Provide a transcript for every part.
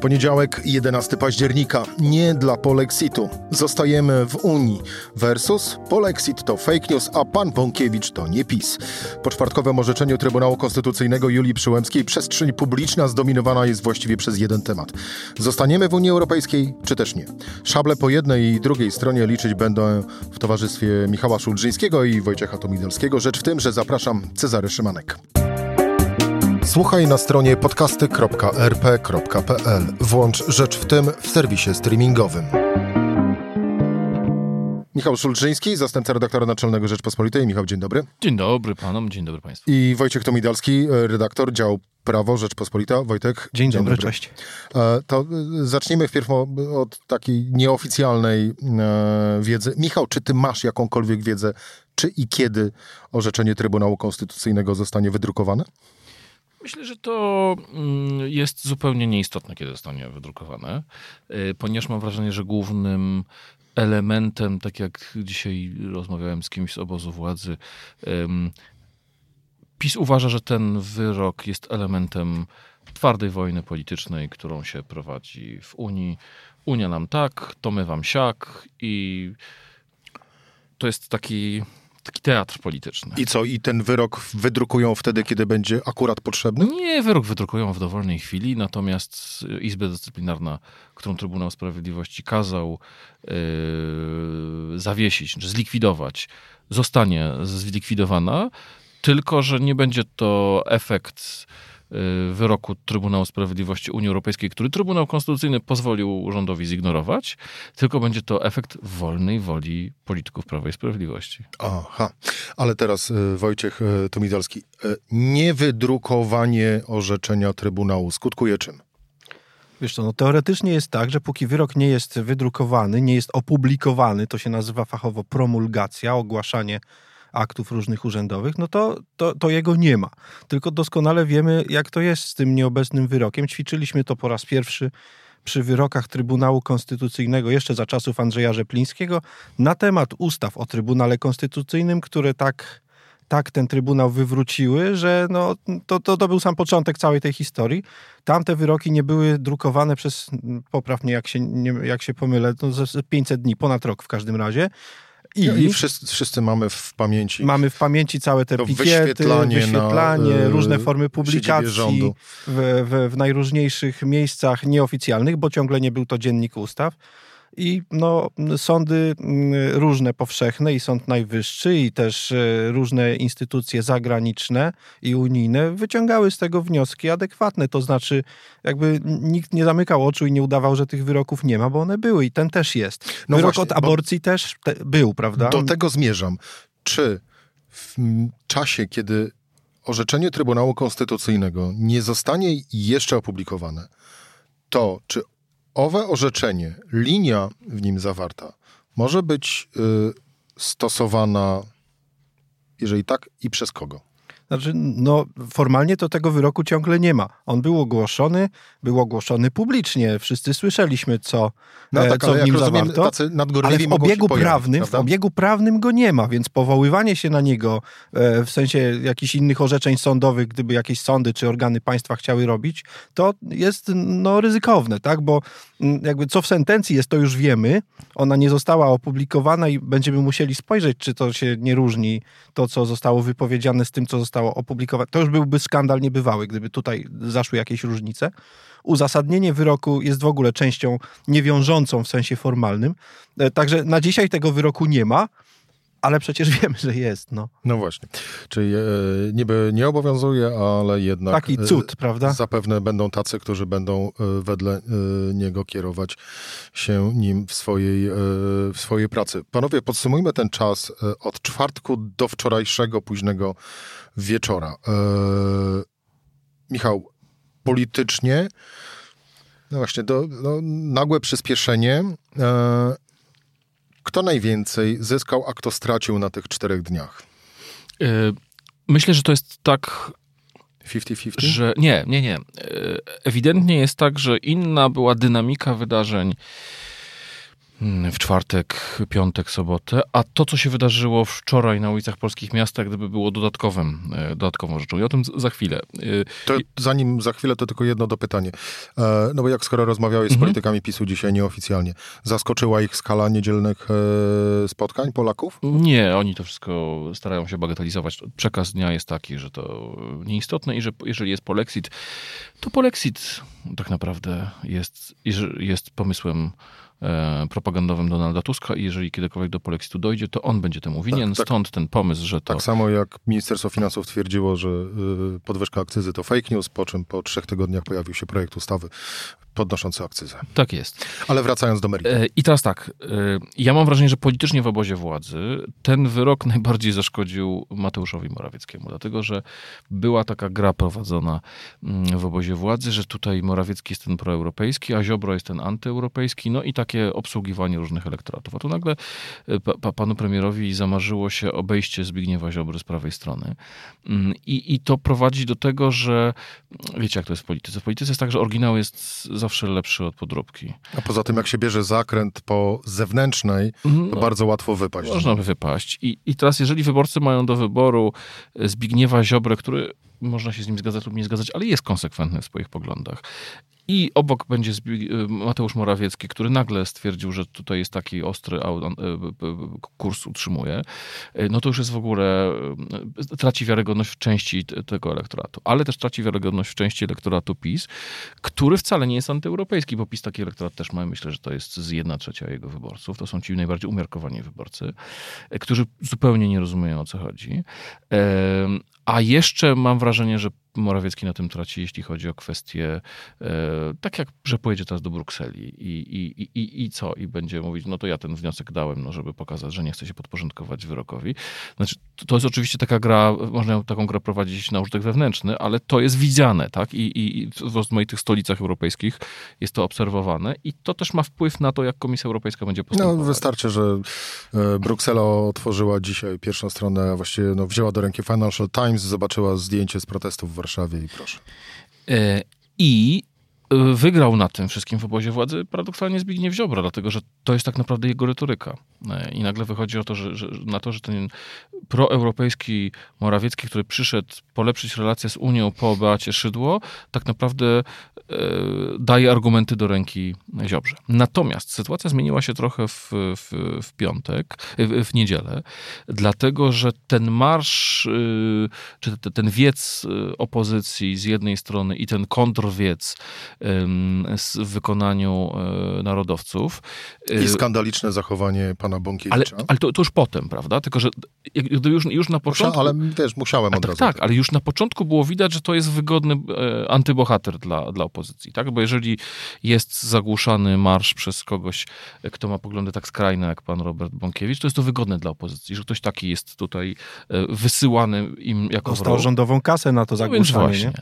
Poniedziałek, 11 października. Nie dla Polexitu. Zostajemy w Unii. Versus Polexit to fake news, a pan Bąkiewicz to nie PiS. Po czwartkowym orzeczeniu Trybunału Konstytucyjnego Julii Przyłębskiej przestrzeń publiczna zdominowana jest właściwie przez jeden temat. Zostaniemy w Unii Europejskiej, czy też nie? Szable po jednej i drugiej stronie liczyć będę w towarzystwie Michała Szulżyńskiego i Wojciecha Tomidalskiego. Rzecz w tym, że zapraszam Cezary Szymanek. Słuchaj na stronie podcasty.rp.pl. Włącz Rzecz w tym w serwisie streamingowym. Michał Szulczyński, zastępca redaktora naczelnego Rzeczpospolitej. Michał, dzień dobry. Dzień dobry panom, dzień dobry państwu. I Wojciech Tomidalski, redaktor dział Prawo Rzeczpospolita. Wojtek. Dzień, dzień dobry, dobry, cześć. E, to zacznijmy wpierw od takiej nieoficjalnej e, wiedzy. Michał, czy ty masz jakąkolwiek wiedzę, czy i kiedy orzeczenie Trybunału Konstytucyjnego zostanie wydrukowane? Myślę, że to mm, jest zupełnie nieistotne, kiedy zostanie wydrukowane, y, ponieważ mam wrażenie, że głównym elementem, tak jak dzisiaj rozmawiałem z kimś z obozu władzy, PiS uważa, że ten wyrok jest elementem twardej wojny politycznej, którą się prowadzi w Unii. Unia nam tak, to my wam siak i to jest taki taki teatr polityczny. I co, i ten wyrok wydrukują wtedy, kiedy będzie akurat potrzebny? Nie, wyrok wydrukują w dowolnej chwili, natomiast Izba Dyscyplinarna, którą Trybunał Sprawiedliwości kazał yy, zawiesić, czy zlikwidować, zostanie zlikwidowana, tylko że nie będzie to efekt Y, wyroku Trybunału Sprawiedliwości Unii Europejskiej, który Trybunał Konstytucyjny pozwolił rządowi zignorować, tylko będzie to efekt wolnej woli polityków Prawa i Sprawiedliwości. Aha, ale teraz y, Wojciech y, Tomidalski. Niewydrukowanie orzeczenia Trybunału skutkuje czym? Wiesz co, no teoretycznie jest tak, że póki wyrok nie jest wydrukowany, nie jest opublikowany, to się nazywa fachowo promulgacja, ogłaszanie aktów różnych urzędowych, no to, to, to jego nie ma. Tylko doskonale wiemy, jak to jest z tym nieobecnym wyrokiem. Ćwiczyliśmy to po raz pierwszy przy wyrokach Trybunału Konstytucyjnego jeszcze za czasów Andrzeja Rzeplińskiego na temat ustaw o Trybunale Konstytucyjnym, które tak, tak ten Trybunał wywróciły, że no, to, to, to był sam początek całej tej historii. Tamte wyroki nie były drukowane przez, poprawnie jak się, nie, jak się pomylę, no 500 dni, ponad rok w każdym razie. I, no I wszyscy, wszyscy, mamy w pamięci. Mamy w pamięci całe te pikiety, wyświetlanie, wyświetlanie na, różne formy publikacji w, w, w najróżniejszych miejscach nieoficjalnych, bo ciągle nie był to dziennik ustaw. I no, sądy mm, różne, powszechne, i Sąd Najwyższy, i też e, różne instytucje zagraniczne i unijne wyciągały z tego wnioski adekwatne. To znaczy, jakby nikt nie zamykał oczu i nie udawał, że tych wyroków nie ma, bo one były i ten też jest. No Wyrok właśnie, od aborcji też te, był, prawda? Do tego zmierzam. Czy w czasie, kiedy orzeczenie Trybunału Konstytucyjnego nie zostanie jeszcze opublikowane, to czy owe orzeczenie, linia w nim zawarta, może być y, stosowana, jeżeli tak, i przez kogo? Znaczy, no, formalnie to tego wyroku ciągle nie ma. On był ogłoszony, był ogłoszony publicznie. Wszyscy słyszeliśmy, co, no tak, co w nim rozumiem, zawarto. ale w obiegu, prawnym, w obiegu prawnym go nie ma, więc powoływanie się na niego e, w sensie jakichś innych orzeczeń sądowych, gdyby jakieś sądy czy organy państwa chciały robić, to jest no, ryzykowne, tak? Bo mm, jakby co w sentencji jest, to już wiemy. Ona nie została opublikowana i będziemy musieli spojrzeć, czy to się nie różni, to co zostało wypowiedziane z tym, co zostało zostało opublikowane. To już byłby skandal niebywały, gdyby tutaj zaszły jakieś różnice. Uzasadnienie wyroku jest w ogóle częścią niewiążącą w sensie formalnym. E, także na dzisiaj tego wyroku nie ma. Ale przecież wiemy, że jest. No, no właśnie. Czyli e, niby nie obowiązuje, ale jednak. Taki cud, e, prawda? Zapewne będą tacy, którzy będą e, wedle e, niego kierować się nim w swojej, e, w swojej pracy. Panowie, podsumujmy ten czas e, od czwartku do wczorajszego późnego wieczora. Michał, politycznie. No właśnie, do, no, nagłe przyspieszenie kto najwięcej zyskał, a kto stracił na tych czterech dniach? E, myślę, że to jest tak 50-50? Że nie, nie, nie. E, ewidentnie jest tak, że inna była dynamika wydarzeń w czwartek, piątek, sobotę, a to, co się wydarzyło wczoraj na ulicach polskich miast, jak gdyby było dodatkowym, e, dodatkową rzeczą. I o tym za chwilę. E, to zanim za chwilę, to tylko jedno dopytanie. E, no bo jak skoro rozmawiałeś z mhm. politykami PiSu dzisiaj nieoficjalnie, zaskoczyła ich skala niedzielnych spotkań Polaków? Nie, oni to wszystko starają się bagatelizować. Przekaz dnia jest taki, że to nieistotne i że jeżeli jest polexit, to polexit tak naprawdę jest, jest pomysłem e, propagandowym Donalda Tuska i jeżeli kiedykolwiek do polexitu dojdzie, to on będzie temu winien. Tak, tak. Stąd ten pomysł, że to... Tak samo jak Ministerstwo Finansów twierdziło, że y, podwyżka akcyzy to fake news, po czym po trzech tygodniach pojawił się projekt ustawy podnoszący akcyzę. Tak jest. Ale wracając do meritum. E, I teraz tak, e, ja mam wrażenie, że politycznie w obozie władzy ten wyrok najbardziej zaszkodził Mateuszowi Morawieckiemu, dlatego że była taka gra prowadzona mm, w obozie władzy, że tutaj Morawiecki jest ten proeuropejski, a Ziobro jest ten antyeuropejski, no i takie obsługiwanie różnych elektoratów. A tu nagle e, pa, panu premierowi zamarzyło się obejście Zbigniewa Ziobry z prawej strony. Mm, I, I to prowadzi do tego, że wiecie jak to jest w polityce. W polityce jest tak, że oryginał jest zawsze lepszy od podróbki. A poza tym, jak się bierze zakręt po zewnętrznej, to no, bardzo łatwo wypaść. Można by wypaść. I, I teraz, jeżeli wyborcy mają do wyboru Zbigniewa Ziobrę, który można się z nim zgadzać lub nie zgadzać, ale jest konsekwentny w swoich poglądach. I obok będzie y, Mateusz Morawiecki, który nagle stwierdził, że tutaj jest taki ostry y, y, kurs utrzymuje, no to już jest w ogóle, traci wiarygodność w części tego elektoratu, ale też traci wiarygodność w części elektoratu PiS, który wcale nie jest antyeuropejski, bo PiS taki elektorat też ma. Myślę, że to jest z jedna trzecia jego wyborców. To są ci najbardziej umiarkowani wyborcy, którzy zupełnie nie rozumieją o co chodzi. A jeszcze mam wrażenie, że Morawiecki na tym traci, jeśli chodzi o kwestie, e, tak jak, że pojedzie teraz do Brukseli i, i, i, i co? I będzie mówić, no to ja ten wniosek dałem, no, żeby pokazać, że nie chce się podporządkować wyrokowi. Znaczy, to jest oczywiście taka gra, można taką grę prowadzić na użytek wewnętrzny, ale to jest widziane, tak? I, i, i w rozmaitych stolicach europejskich jest to obserwowane i to też ma wpływ na to, jak Komisja Europejska będzie postępować. No, wystarczy, że e, Bruksela otworzyła dzisiaj pierwszą stronę, właściwie no, wzięła do ręki Financial Times, zobaczyła zdjęcie z protestów w Warszawie i proszę. E, I wygrał na tym wszystkim w obozie władzy paradoksalnie Zbigniew Ziobro, dlatego że to jest tak naprawdę jego retoryka. E, I nagle wychodzi o to, że, że, na to, że ten proeuropejski Morawiecki, który przyszedł polepszyć relacje z Unią po Beacie Szydło, tak naprawdę e, daje argumenty do ręki Ziobrze. Natomiast sytuacja zmieniła się trochę w, w, w piątek, w, w, niedzielę, dlatego że ten marsz, e, czy ten wiec opozycji z jednej strony i ten kontrwiec w wykonaniu e, narodowców. I e, skandaliczne zachowanie pana Bąkiewicza. Ale, ale to, to, już potem, prawda? Tylko, że już, już na początku... ale też musiałem od tak, razu. Tak, ale już na początku było widać, że to jest wygodny e, antybohater dla, dla opozycji, tak? Bo jeżeli jest zagłuszany marsz przez kogoś, kto ma poglądy tak skrajne jak pan Robert Bąkiewicz, to jest to wygodne dla opozycji, że ktoś taki jest tutaj wysyłany im jako Dostał rządową kasę na to no zagłuszanie,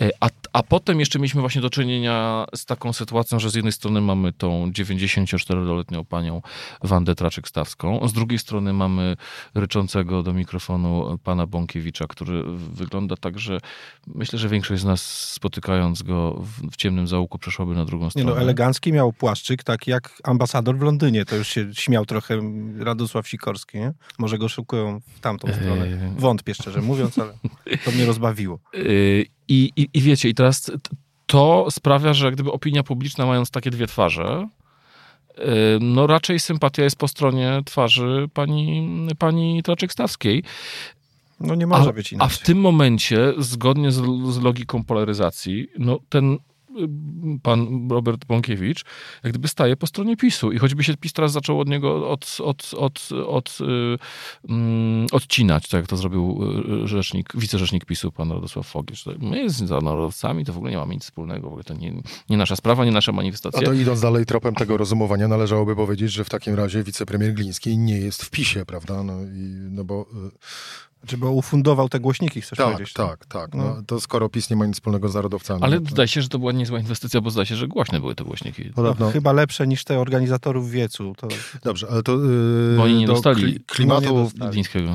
no a, a potem jeszcze mieliśmy właśnie do czynienia czynienia z taką sytuacją, że z jednej strony mamy tą 94-letnią panią Wandę Traczyk-Stawską, z drugiej strony mamy ryczącego do mikrofonu pana Bąkiewicza, który wygląda tak, że myślę, że większość z nas spotykając go w, w ciemnym zaułku przeszłaby na drugą stronę. Nie no, elegancki miał płaszczyk, tak jak ambasador w Londynie. To już się śmiał trochę Radosław Sikorski, nie? Może go szukują w tamtą stronę. Wątpię szczerze mówiąc, ale to mnie rozbawiło. I, i, I wiecie, i teraz to sprawia, że gdyby opinia publiczna mając takie dwie twarze, y, no raczej sympatia jest po stronie twarzy pani, pani Traczyk-Stawskiej. No nie może a, być inaczej. A w tym momencie, zgodnie z, z logiką polaryzacji, no ten pan Robert Bąkiewicz, jak gdyby staje po stronie PiSu. I choćby się PiS teraz zaczął od niego od, od, od, od, um, odcinać, tak jak to zrobił y, rzecznik, wicerzecznik PiSu, pan Radosław Fogisz. My z narodowcami to w ogóle nie mamy nic wspólnego, w ogóle to nie, nie nasza sprawa, nie nasza manifestacja. A to idąc dalej tropem tego rozumowania, należałoby powiedzieć, że w takim razie wicepremier Gliński nie jest w PiSie, prawda? No, i, no bo y, żeby ufundował te głośniki, chcesz tak, powiedzieć? Tak, tak, tak. No. no. to skoro PiS nie ma nic wspólnego z narodowcami. Ale no zdaje się, że to była niezła inwestycja, bo zdaje się, że głośne były te głośniki. No, chyba lepsze niż te organizatorów wiecu. To... Dobrze, ale to... Yy, bo oni nie dostali klimatu,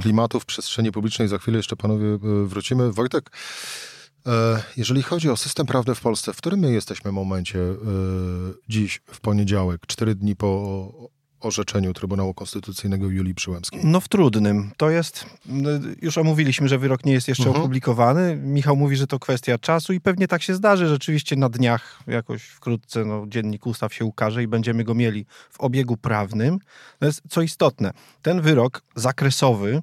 klimatu w przestrzeni publicznej za chwilę jeszcze panowie yy, wrócimy. Wojtek, yy, jeżeli chodzi o system prawny w Polsce, w którym my jesteśmy momencie yy, dziś, w poniedziałek, cztery dni po orzeczeniu Trybunału Konstytucyjnego Julii Przyłębskiej? No w trudnym. To jest, no, już omówiliśmy, że wyrok nie jest jeszcze uh-huh. opublikowany. Michał mówi, że to kwestia czasu i pewnie tak się zdarzy. Rzeczywiście na dniach, jakoś wkrótce, no, dziennik ustaw się ukaże i będziemy go mieli w obiegu prawnym. To jest co istotne. Ten wyrok zakresowy,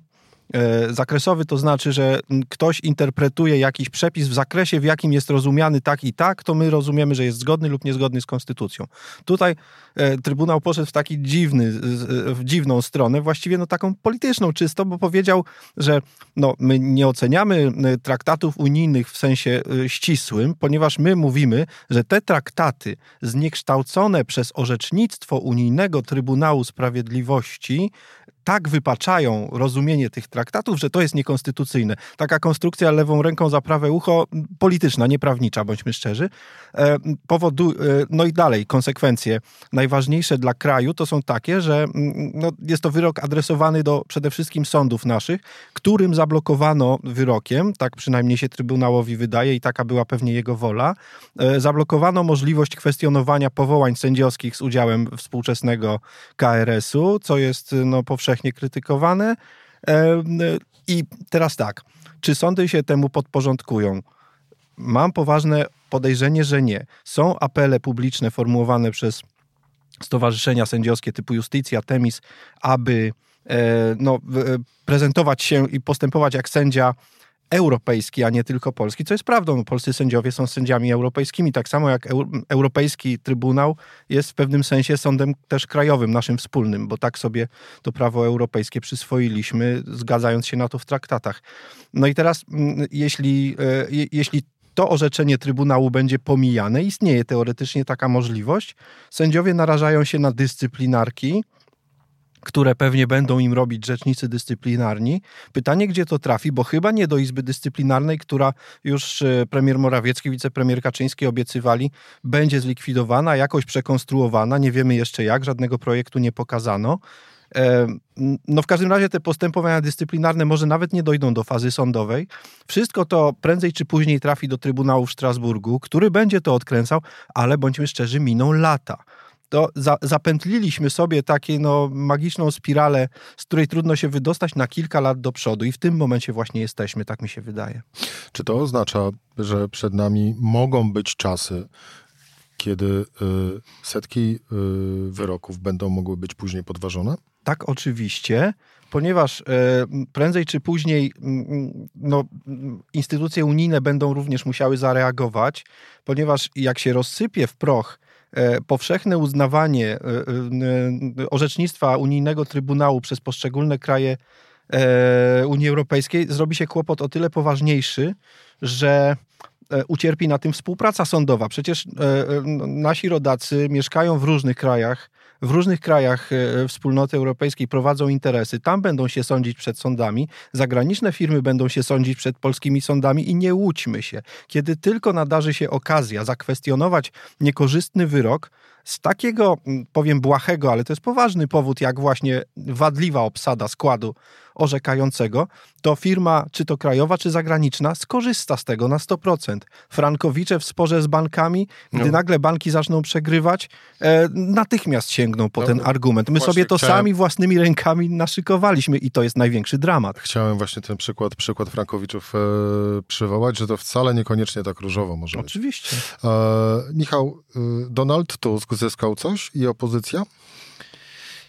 zakresowy to znaczy, że ktoś interpretuje jakiś przepis w zakresie, w jakim jest rozumiany tak i tak, to my rozumiemy, że jest zgodny lub niezgodny z konstytucją. Tutaj e, Trybunał poszedł w taki dziwny, w dziwną stronę, właściwie no taką polityczną czysto, bo powiedział, że no, my nie oceniamy e, traktatów unijnych w sensie ścisłym, ponieważ my mówimy, że te traktaty zniekształcone przez orzecznictwo Unijnego Trybunału Sprawiedliwości tak wypaczają rozumienie tych traktatów, że to jest niekonstytucyjne. Taka konstrukcja lewą ręką za prawe ucho, polityczna, nieprawnicza, bądźmy szczerzy, e, powodu, e, no i dalej, konsekwencje najważniejsze dla kraju to są takie, że mm, no, jest to wyrok adresowany do przede wszystkim sądów naszych, którym zablokowano wyrokiem, tak przynajmniej się Trybunałowi wydaje i taka była pewnie jego wola, e, zablokowano możliwość kwestionowania powołań sędziowskich z udziałem współczesnego KRS-u, co jest no, powszechnie powszechnie krytykowane. I teraz tak, czy sądy się temu podporządkują? Mam poważne podejrzenie, że nie. Są apele publiczne formułowane przez stowarzyszenia sędziowskie typu Justicja, Temis, aby e, no, e, prezentować się i postępować jak sędzia europejski, a nie tylko polski, co jest prawdą. Polscy sędziowie są sędziami europejskimi, tak samo jak Europejski Trybunał jest w pewnym sensie sądem też krajowym, naszym wspólnym, bo tak sobie to prawo europejskie przyswoiliśmy, zgadzając się na to w traktatach. No i teraz, mm, jeśli, e, jeśli to orzeczenie Trybunału będzie pomijane, istnieje teoretycznie taka możliwość, sędziowie narażają się na dyscyplinarki, które pewnie będą im robić rzecznicy dyscyplinarni. Pytanie, gdzie to trafi, bo chyba nie do Izby Dyscyplinarnej, która już e, premier Morawiecki, wicepremier Kaczyński obiecywali, będzie zlikwidowana, jakoś przekonstruowana. Nie wiemy jeszcze jak, żadnego projektu nie pokazano. E, no w każdym razie te postępowania dyscyplinarne może nawet nie dojdą do fazy sądowej. Wszystko to prędzej czy później trafi do Trybunału w Strasburgu, który będzie to odkręcał, ale bądźmy szczerzy, miną lata to za, zapętliliśmy sobie takie no, magiczną spiralę, z której trudno się wydostać na kilka lat do przodu i w tym momencie właśnie jesteśmy, tak mi się wydaje. Czy to oznacza, że przed nami mogą być czasy, kiedy y, setki y, wyroków będą mogły być później podważone? Tak, oczywiście, ponieważ y, prędzej czy później no, instytucje unijne będą również musiały zareagować, ponieważ jak się rozsypie w proch E, powszechne uznawanie e, e, orzecznictwa unijnego Trybunału przez poszczególne kraje Unii Europejskiej zrobi się kłopot o tyle poważniejszy, że ucierpi na tym współpraca sądowa. Przecież nasi rodacy mieszkają w różnych krajach, w różnych krajach e, wspólnoty europejskiej prowadzą interesy, tam będą się sądzić przed sądami, zagraniczne firmy będą się sądzić przed polskimi sądami i nie łudźmy się. Kiedy tylko nadarzy się okazja zakwestionować niekorzystny wyrok, z takiego, powiem błahego, ale to jest poważny powód, jak właśnie wadliwa obsada składu orzekającego, to firma, czy to krajowa, czy zagraniczna, skorzysta z tego na 100%. Frankowicze w sporze z bankami, gdy no. nagle banki zaczną przegrywać, e, natychmiast sięgną po no, ten argument. My sobie to chciałem... sami własnymi rękami naszykowaliśmy i to jest największy dramat. Chciałem właśnie ten przykład, przykład Frankowiczów e, przywołać, że to wcale niekoniecznie tak różowo może Oczywiście. być. Oczywiście. E, Michał, e, Donald Tusk zyskał coś i opozycja?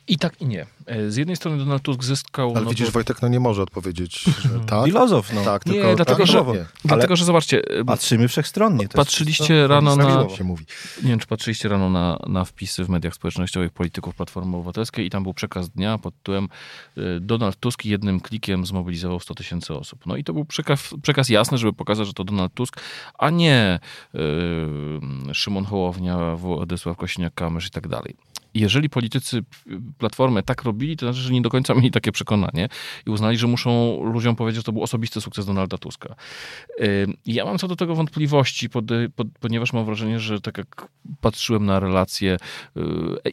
I tak i nie. E, z jednej strony Donald Tusk zyskał... Ale no widzisz, bo... Wojtek no nie może odpowiedzieć, że tak. Filozof, no. Tak, tylko... Nie, dlatego, tak, że, nie. dlatego że zobaczcie... E, patrzymy wszechstronnie. Patrzyliście jest, rano na... Się mówi. Nie wiem, czy patrzyliście rano na, na wpisy w mediach społecznościowych polityków Platformy Obywatelskiej i tam był przekaz dnia pod tytułem e, Donald Tusk jednym klikiem zmobilizował 100 tysięcy osób. No i to był przekaz, przekaz jasny, żeby pokazać, że to Donald Tusk, a nie yy, Szymon Hołownia, Władysław Kosiniak-Kamysz i tak dalej jeżeli politycy Platformy tak robili, to znaczy, że nie do końca mieli takie przekonanie i uznali, że muszą ludziom powiedzieć, że to był osobisty sukces Donalda Tuska. Ja mam co do tego wątpliwości, pod, ponieważ mam wrażenie, że tak jak patrzyłem na relacje y,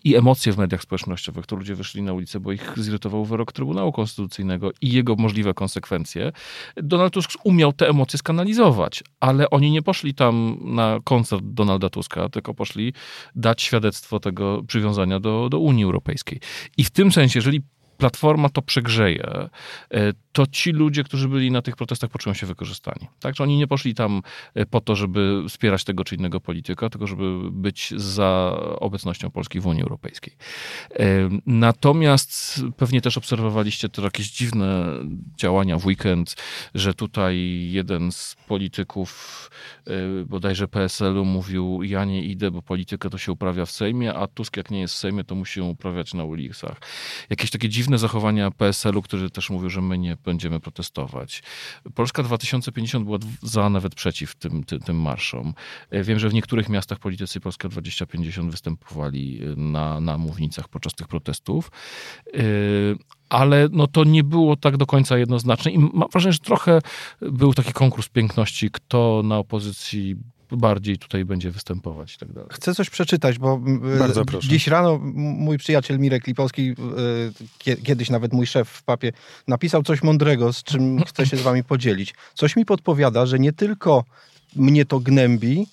i emocje w mediach społecznościowych, to ludzie wyszli na ulicę, bo ich zirytował wyrok Trybunału Konstytucyjnego i jego możliwe konsekwencje. Donald Tusk umiał te emocje skanalizować, ale oni nie poszli tam na koncert Donalda Tuska, tylko poszli dać świadectwo tego przywiązania do, do Unii Europejskiej. I w tym sensie, jeżeli Platforma to przegrzeje, e, to ci ludzie, którzy byli na tych protestach, poczują się wykorzystani. Tak, że oni nie poszli tam e, po to, żeby wspierać tego czy innego polityka, tylko żeby być za obecnością Polski w Unii Europejskiej. E, natomiast pewnie też obserwowaliście to jakieś dziwne działania w weekend, że tutaj jeden z polityków bodajże PSL-u mówił, ja nie idę, bo politykę to się uprawia w Sejmie, a Tusk jak nie jest w Sejmie, to musi ją uprawiać na ulicach. Jakieś takie dziwne dziwne zachowania PSL-u, który też mówił, że my nie będziemy protestować. Polska 2050 była za, nawet przeciw tym, tym, tym marszom. E, wiem, że w niektórych miastach politycy Polska 2050 występowali e, na, na mównicach podczas tych protestów e, ale no to nie było tak do końca jednoznaczne i mam wrażenie, że trochę był taki konkurs piękności, kto na opozycji bardziej tutaj będzie występować i tak dalej. Chcę coś przeczytać, bo e, Bardzo proszę. dziś rano mój przyjaciel Mirek Lipowski, e, kiedyś nawet mój szef w papie, napisał coś mądrego, z czym chcę się z wami podzielić. Coś mi podpowiada, że nie tylko mnie to gnębi,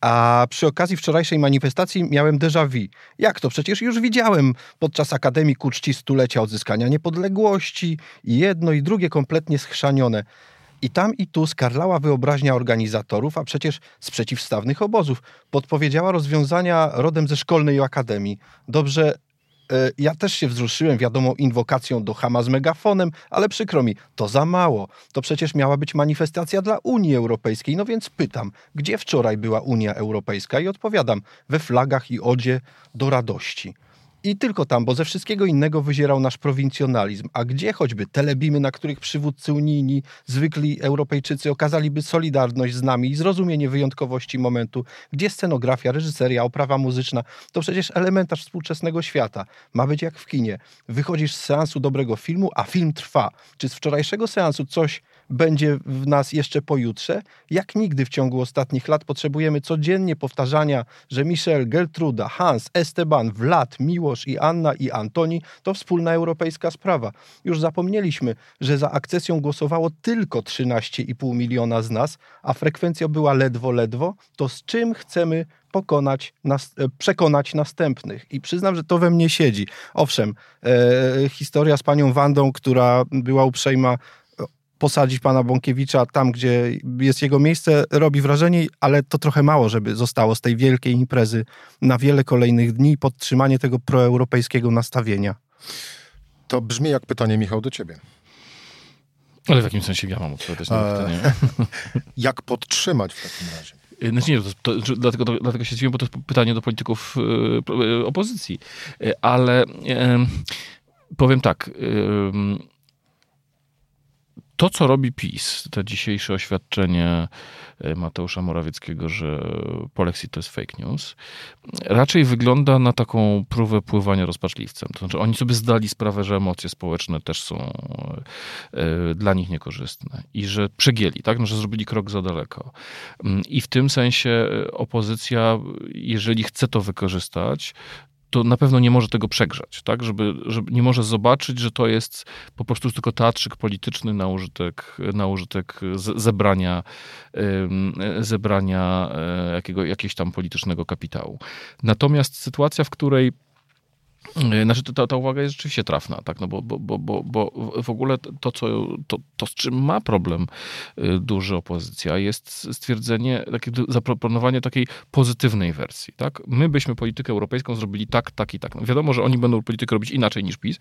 a przy okazji wczorajszej manifestacji miałem déjà vu. Jak to? Przecież już widziałem podczas Akademii ku czci stulecia odzyskania niepodległości. Jedno i drugie kompletnie schrzanione. I tam i tu skarlała wyobraźnia organizatorów, a przecież z przeciwstawnych obozów. Podpowiedziała rozwiązania rodem ze szkolnej akademii. Dobrze, e, ja też się wzruszyłem, wiadomo, inwokacją do Hama z megafonem, ale przykro mi, to za mało. To przecież miała być manifestacja dla Unii Europejskiej. No więc pytam, gdzie wczoraj była Unia Europejska? I odpowiadam, we flagach i odzie do radości. I tylko tam, bo ze wszystkiego innego wyzierał nasz prowincjonalizm. A gdzie choćby telebimy, na których przywódcy unijni, zwykli Europejczycy okazaliby solidarność z nami i zrozumienie wyjątkowości momentu? Gdzie scenografia, reżyseria, oprawa muzyczna? To przecież elementarz współczesnego świata. Ma być jak w kinie. Wychodzisz z seansu dobrego filmu, a film trwa. Czy z wczorajszego seansu coś będzie w nas jeszcze pojutrze. Jak nigdy w ciągu ostatnich lat potrzebujemy codziennie powtarzania, że Michel, Geltruda, Hans, Esteban, Vlad, Miłosz i Anna i Antoni to wspólna europejska sprawa. Już zapomnieliśmy, że za akcesją głosowało tylko 13,5 miliona z nas, a frekwencja była ledwo, ledwo. To z czym chcemy pokonać, nas, e, przekonać następnych. I przyznam, że to we mnie siedzi. Owszem, e, historia z panią Wandą, która była uprzejma posadzić pana Bąkiewicza tam, gdzie jest jego miejsce, robi wrażenie, ale to trochę mało, żeby zostało z tej wielkiej imprezy na wiele kolejnych dni podtrzymanie tego proeuropejskiego nastawienia. To brzmi jak pytanie, Michał, do ciebie. Ale w jakim sensie ja mam odpowiadać na pytanie? jak podtrzymać w takim razie? Y, znaczy nie, to, to, to, dlatego, dlatego się zdziwiłem, bo to jest pytanie do polityków y, opozycji. Y, ale powiem tak to, co robi PiS, to dzisiejsze oświadczenie e, Mateusza Morawieckiego, że polexit to jest fake news, raczej wygląda na taką próbę pływania rozpaczliwcem. To znaczy, oni sobie zdali sprawę, że emocje społeczne też są e, dla nich niekorzystne i że przegięli, tak? No, że zrobili krok za daleko. Mm, I w tym sensie opozycja, jeżeli chce to wykorzystać, to na pewno nie może tego przegrzać, tak? Żeby, żeby nie może zobaczyć, że to jest po prostu tylko teatrzyk polityczny na użytek, na użytek zebrania, zebrania e, jakiego, jakiegoś tam politycznego kapitału. Natomiast sytuacja, w której znaczy, ta, ta uwaga jest rzeczywiście trafna, tak? no bo, bo, bo, bo, w ogóle to, co, to, to, z czym ma problem e, duży opozycja, jest stwierdzenie, takie zaproponowanie takiej pozytywnej wersji. Tak? My byśmy politykę europejską zrobili tak, tak i tak. No wiadomo, że oni będą politykę robić inaczej niż PiS,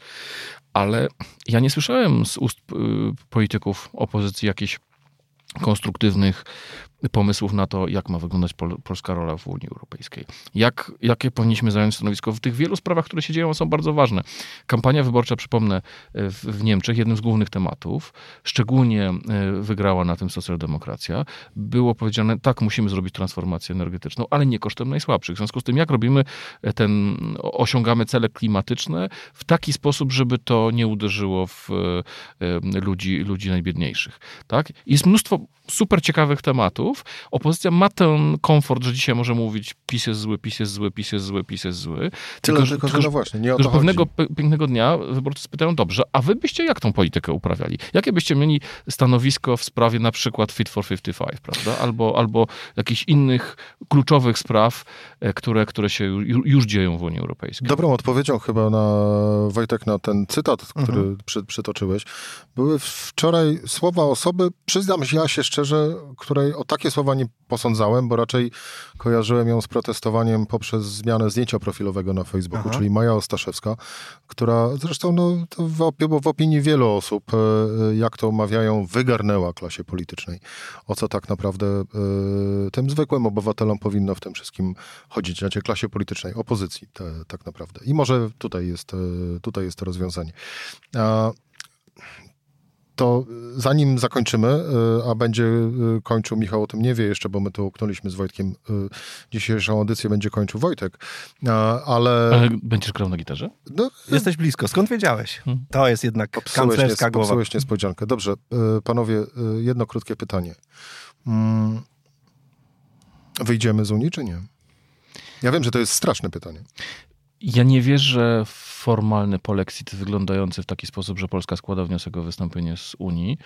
ale ja nie słyszałem z ust e, polityków opozycji jakiejś konstruktywnych pomysłów na to, jak ma wyglądać pol polska rola w Unii Europejskiej. Jak, jakie powinniśmy zająć stanowisko w tych wielu sprawach, które się dzieją, są bardzo ważne. Kampania wyborcza, przypomnę, w, w Niemczech, jednym z głównych tematów, szczególnie e, wygrała na tym socjaldemokracja, było powiedziane, tak, musimy zrobić transformację energetyczną, ale nie kosztem najsłabszych. W związku z tym, jak robimy ten, osiągamy cele klimatyczne w taki sposób, żeby to nie uderzyło w e, ludzi, ludzi najbiedniejszych. Tak? Jest mnóstwo super ciekawych tematów, mediów. Opozycja ma ten komfort, że dzisiaj może mówić PiS jest zły, PiS jest zły, PiS jest zły, PiS jest zły. Tylko, że, tylko, że, no właśnie, nie o że pewnego pięknego dnia wyborcy spytają, dobrze, a wy byście jak tą politykę uprawiali? Jakie byście mieli stanowisko w sprawie na przykład Fit for 55, prawda? Albo, albo jakichś innych kluczowych spraw, e, które, które się już dzieją w Unii Europejskiej. Dobrą odpowiedzią chyba na, Wojtek, na ten cytat, który mhm. przy, przytoczyłeś, były wczoraj słowa osoby, przyznam się, ja się szczerze, której o takie słowa nie posądzałem, bo raczej kojarzyłem ją z protestowaniem poprzez zmianę zdjęcia profilowego na Facebooku, Aha. czyli Maja Ostaszewska, która zresztą no, w, w opinii wielu osób, e, jak to mawiają, wygarnęła klasie politycznej. O co tak naprawdę e, tym zwykłym obywatelom powinno w tym wszystkim chodzić, znaczy klasie politycznej, opozycji te, tak naprawdę. I może tutaj jest, e, tutaj jest to rozwiązanie. A to zanim zakończymy, y, a będzie y, kończył, Michał o tym nie wie jeszcze, bo my to uknęliśmy z Wojtkiem, y, dzisiejszą audycję będzie kończył Wojtek, ale... Ale będziesz grał na gitarze? No, Jesteś blisko. Skąd wiedziałeś? Hmm. To jest jednak popsułeś kanclerska nie, głowa. Popsułeś niespodziankę. Dobrze, panowie, jedno krótkie pytanie. Mm, wyjdziemy z Unii, czy nie? Ja wiem, że to jest straszne pytanie. Ja nie wierzę w formalny polexit wyglądający w taki sposób, że Polska składa wniosek o wystąpienie z Unii,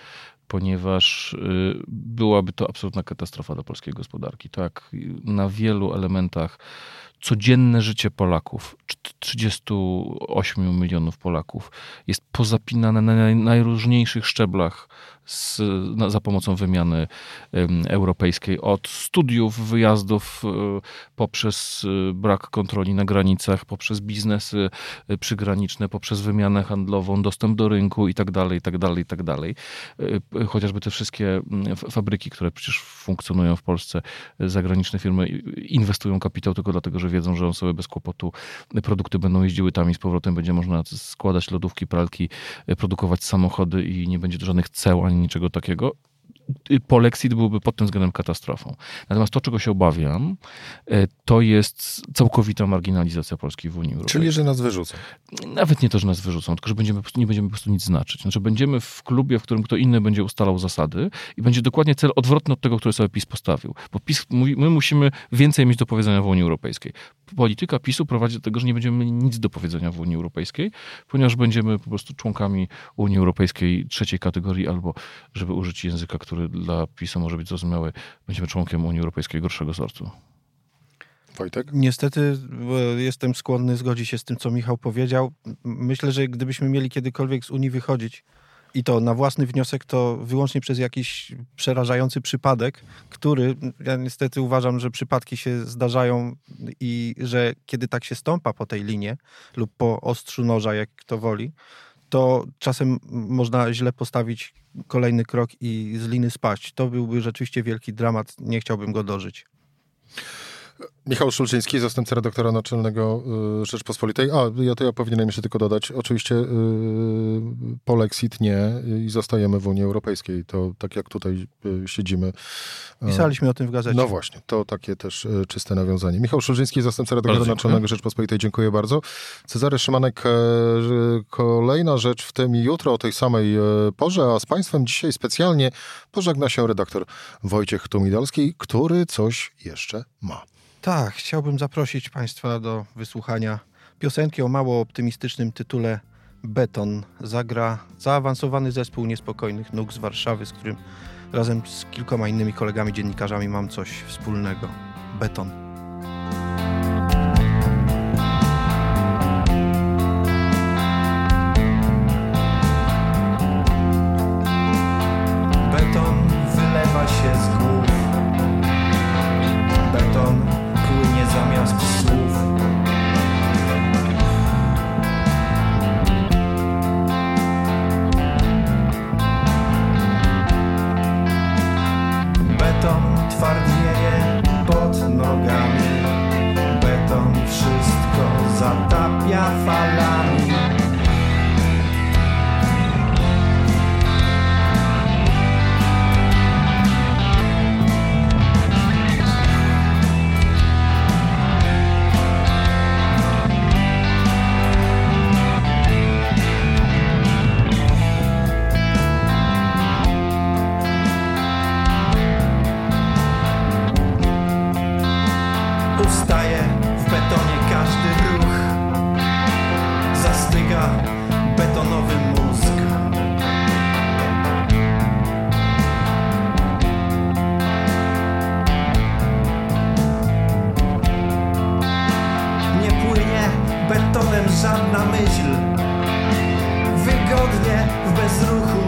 ponieważ y, byłaby to absolutna katastrofa dla polskiej gospodarki. Tak, na wielu elementach codzienne życie Polaków, 38 milionów Polaków, jest pozapinane na najróżniejszych szczeblach z, na, za pomocą wymiany europejskiej. Od studiów, wyjazdów, e, poprzez e, brak kontroli na granicach, poprzez biznesy przygraniczne, poprzez wymianę handlową, dostęp do rynku i tak dalej, Chociażby te wszystkie fabryki, które przecież funkcjonują w Polsce, zagraniczne firmy inwestują kapitał tylko dlatego, że wiedzą, że on sobie bez kłopotu produkty będą jeździły tam i z powrotem będzie można składać lodówki, pralki, produkować samochody i nie będzie żadnych ceł ani niczego takiego. Polexit byłby pod tym względem katastrofą. Natomiast to, czego się obawiam, e, to jest całkowita marginalizacja Polski w Unii Europejskiej. Czyli, że nas wyrzucą. Nawet nie to, że nas wyrzucą, tylko że będziemy, nie będziemy po prostu nic znaczyć. Znaczy będziemy w klubie, w którym kto inny będzie ustalał zasady i będzie dokładnie cel odwrotny od tego, który sobie PiS postawił. Bo PiS, my musimy więcej mieć do powiedzenia w Unii Europejskiej polityka PiSu prowadzi do tego, że nie będziemy mieli nic do powiedzenia w Unii Europejskiej, ponieważ będziemy po prostu członkami Unii Europejskiej trzeciej kategorii, albo żeby użyć języka, który dla PiSu może być zrozumiały, będziemy członkiem Unii Europejskiej gorszego sortu. Wojtek? Niestety jestem skłonny zgodzić się z tym, co Michał powiedział. Myślę, że gdybyśmy mieli kiedykolwiek z Unii wychodzić, i to na własny wniosek, to wyłącznie przez jakiś przerażający przypadek, który ja niestety uważam, że przypadki się zdarzają i że kiedy tak się stąpa po tej linie lub po ostrzu noża, jak kto woli, to czasem można źle postawić kolejny krok i z liny spaść. To byłby rzeczywiście wielki dramat, nie chciałbym go dożyć. Michał Szulczyński, zastępca redaktora naczelnego y, Rzeczpospolitej. A, ja to ja powinienem jeszcze tylko dodać. Oczywiście y, polexit nie i zostajemy w Unii Europejskiej. To tak jak tutaj y, siedzimy. Pisaliśmy o tym w gazecie. No właśnie, to takie też czyste nawiązanie. Michał Szulczyński, zastępca redaktora naczelnego Rzeczpospolitej. Dziękuję bardzo. Cezary Szymanek, kolejna rzecz w tym jutro o tej samej porze, a z Państwem dzisiaj specjalnie pożegna się redaktor Wojciech Tumidalski, który coś jeszcze ma. Tak, chciałbym zaprosić Państwa do wysłuchania piosenki o mało optymistycznym tytule Beton. Zagra zaawansowany zespół niespokojnych nóg z Warszawy, z którym razem z kilkoma innymi kolegami dziennikarzami mam coś wspólnego. Beton. ustaje w betonie każdy ruch. Zastyga betonowy mózg. Nie płynie betonem żadna myśl. Wygodnie w bezruchu